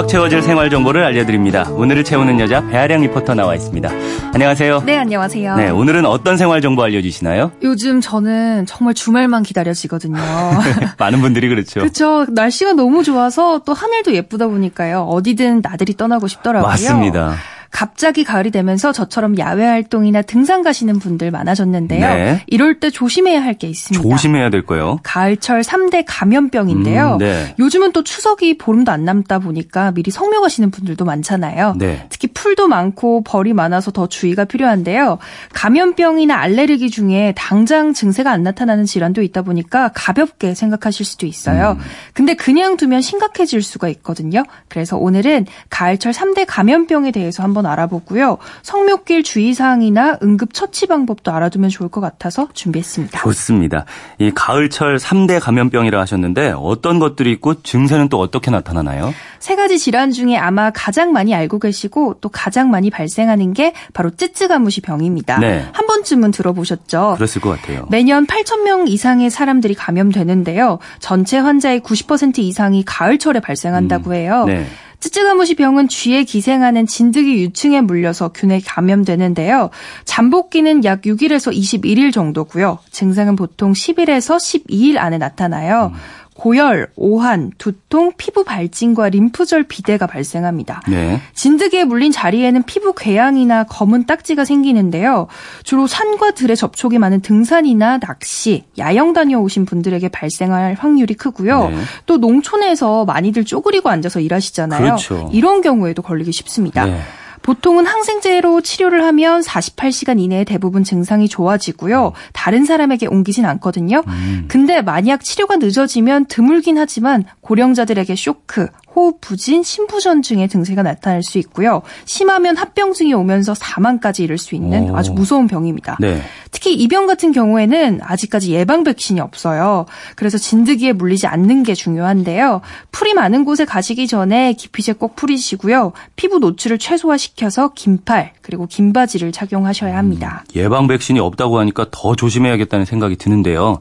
꽉 채워질 생활 정보를 알려드립니다. 오늘을 채우는 여자 배아량 리포터 나와 있습니다. 안녕하세요. 네, 안녕하세요. 네, 오늘은 어떤 생활 정보 알려주시나요? 요즘 저는 정말 주말만 기다려지거든요. 많은 분들이 그렇죠. 그렇죠. 날씨가 너무 좋아서 또 하늘도 예쁘다 보니까요. 어디든 나들이 떠나고 싶더라고요. 맞습니다. 갑자기 가을이 되면서 저처럼 야외 활동이나 등산 가시는 분들 많아졌는데요. 네. 이럴 때 조심해야 할 게 있습니다. 조심해야 될 거요. 가을철 3대 감염병인데요. 음, 네. 요즘은 또 추석이 보름도 안 남다 보니까 미리 성묘 가시는 분들도 많잖아요. 네. 특히 풀도 많고 벌이 많아서 더 주의가 필요한데요. 감염병이나 알레르기 중에 당장 증세가 안 나타나는 질환도 있다 보니까 가볍게 생각하실 수도 있어요. 음. 근데 그냥 두면 심각해질 수가 있거든요. 그래서 오늘은 가을철 3대 감염병에 대해서 한번 알아보고요. 성묘길 주의사항이나 응급 처치 방법도 알아두면 좋을 것 같아서 준비했습니다. 좋습니다. 이 가을철 3대 감염병이라 하셨는데 어떤 것들이 있고 증세는 또 어떻게 나타나나요? 세 가지 질환 중에 아마 가장 많이 알고 계시고 또 가장 많이 발생하는 게 바로 쯔쯔가무시 병입니다. 네. 한 번쯤은 들어보셨죠? 그랬을 것 같아요. 매년 8천 명 이상의 사람들이 감염되는데요. 전체 환자의 90% 이상이 가을철에 발생한다고 해요. 네. 쯔쯔가무시 병은 쥐에 기생하는 진드기 유충에 물려서 균에 감염되는데요. 잠복기는 약 6일에서 21일 정도고요. 증상은 보통 10일에서 12일 안에 나타나요. 고열, 오한, 두통, 피부 발진과 림프절 비대가 발생합니다. 네. 진드기에 물린 자리에는 피부 궤양이나 검은 딱지가 생기는데요. 주로 산과 들에 접촉이 많은 등산이나 낚시, 야영 다녀오신 분들에게 발생할 확률이 크고요. 네. 또 농촌에서 많이들 쪼그리고 앉아서 일하시잖아요. 그렇죠. 이런 경우에도 걸리기 쉽습니다. 네. 보통은 항생제로 치료를 하면 48시간 이내에 대부분 증상이 좋아지고요. 다른 사람에게 옮기진 않거든요. 음. 근데 만약 치료가 늦어지면 드물긴 하지만 고령자들에게 쇼크, 호흡 부진, 심부전증의 증세가 나타날 수 있고요. 심하면 합병증이 오면서 사망까지 이를 수 있는 오. 아주 무서운 병입니다. 네. 특히 이 병 같은 경우에는 아직까지 예방 백신이 없어요. 그래서 진드기에 물리지 않는 게 중요한데요. 풀이 많은 곳에 가시기 전에 기피제 꼭 풀이시고요. 피부 노출을 최소화시켜서 긴팔 그리고 긴 바지를 착용하셔야 합니다. 예방 백신이 없다고 하니까 더 조심해야겠다는 생각이 드는데요.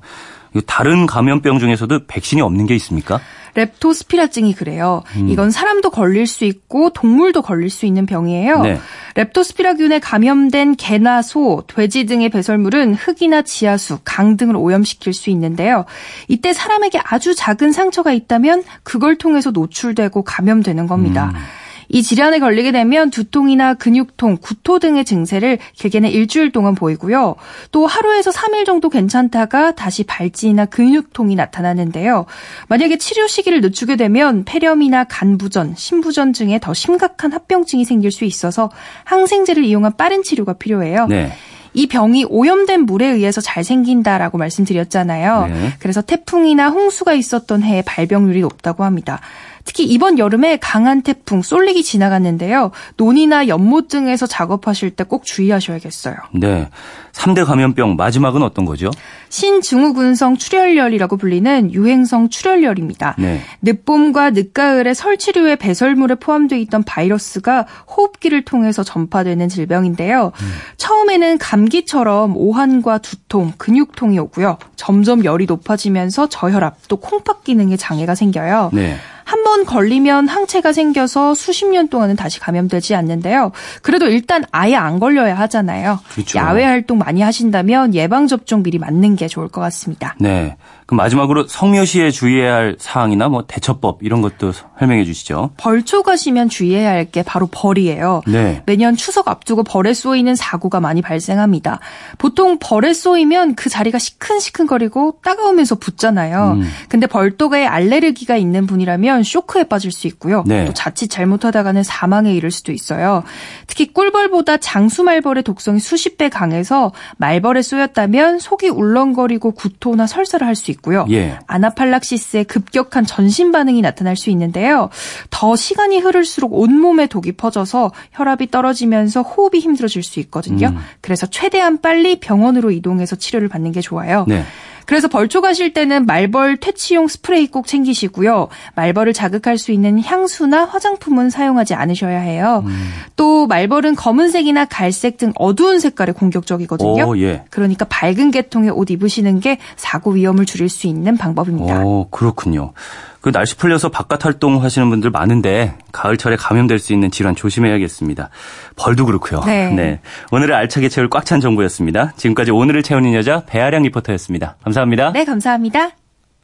다른 감염병 중에서도 백신이 없는 게 있습니까? 렙토스피라증이 그래요. 음. 이건 사람도 걸릴 수 있고 동물도 걸릴 수 있는 병이에요. 네. 렙토스피라균에 감염된 개나 소, 돼지 등의 배설물은 흙이나 지하수, 강 등을 오염시킬 수 있는데요. 이때 사람에게 아주 작은 상처가 있다면 그걸 통해서 노출되고 감염되는 겁니다. 음. 이 질환에 걸리게 되면 두통이나 근육통, 구토 등의 증세를 길게는 일주일 동안 보이고요. 또 하루에서 3일 정도 괜찮다가 다시 발진이나 근육통이 나타나는데요. 만약에 치료 시기를 늦추게 되면 폐렴이나 간부전, 심부전 등의 더 심각한 합병증이 생길 수 있어서 항생제를 이용한 빠른 치료가 필요해요. 네. 이 병이 오염된 물에 의해서 잘 생긴다라고 말씀드렸잖아요. 네. 그래서 태풍이나 홍수가 있었던 해에 발병률이 높다고 합니다. 특히 이번 여름에 강한 태풍 쏠릭이 지나갔는데요. 논이나 연못 등에서 작업하실 때 꼭 주의하셔야겠어요. 네. 3대 감염병 마지막은 어떤 거죠? 신증후군성 출혈열이라고 불리는 유행성 출혈열입니다. 네. 늦봄과 늦가을에 설치류의 배설물에 포함되어 있던 바이러스가 호흡기를 통해서 전파되는 질병인데요. 처음에는 감기처럼 오한과 두통, 근육통이 오고요. 점점 열이 높아지면서 저혈압, 또 콩팥 기능에 장애가 생겨요. 네. 한번 걸리면 항체가 생겨서 수십 년 동안은 다시 감염되지 않는데요. 그래도 일단 아예 안 걸려야 하잖아요. 그렇죠. 야외 활동 많이 하신다면 예방 접종 미리 맞는 게 좋을 것 같습니다. 네. 그럼 마지막으로 성묘시에 주의해야 할 사항이나 뭐 대처법 이런 것도 설명해 주시죠. 벌초 가시면 주의해야 할 게 바로 벌이에요. 네. 매년 추석 앞두고 벌에 쏘이는 사고가 많이 발생합니다. 보통 벌에 쏘이면 그 자리가 시큰시큰거리고 따가우면서 붓잖아요. 음. 근데 벌독에 알레르기가 있는 분이라면 쇼크에 빠질 수 있고요. 네. 또 자칫 잘못하다가는 사망에 이를 수도 있어요. 특히 꿀벌보다 장수말벌의 독성이 수십 배 강해서 말벌에 쏘였다면 속이 울렁거리고 구토나 설사를 할 수 있고 요. 예. 아나팔락시스의 급격한 전신 반응이 나타날 수 있는데요. 더 시간이 흐를수록 온몸에 독이 퍼져서 혈압이 떨어지면서 호흡이 힘들어질 수 있거든요. 음. 그래서 최대한 빨리 병원으로 이동해서 치료를 받는 게 좋아요. 네. 그래서 벌초 가실 때는 말벌 퇴치용 스프레이 꼭 챙기시고요. 말벌을 자극할 수 있는 향수나 화장품은 사용하지 않으셔야 해요. 음. 또 말벌은 검은색이나 갈색 등 어두운 색깔에 공격적이거든요. 오, 예. 그러니까 밝은 계통의 옷 입으시는 게 사고 위험을 줄일 수 있는 방법입니다. 오, 그렇군요. 그 날씨 풀려서 바깥 활동 하시는 분들 많은데 가을철에 감염될 수 있는 질환 조심해야겠습니다. 벌도 그렇고요. 네. 네. 오늘을 알차게 채울 꽉 찬 정보였습니다. 지금까지 오늘을 채우는 여자 배아량 리포터였습니다. 감사합니다. 네, 감사합니다.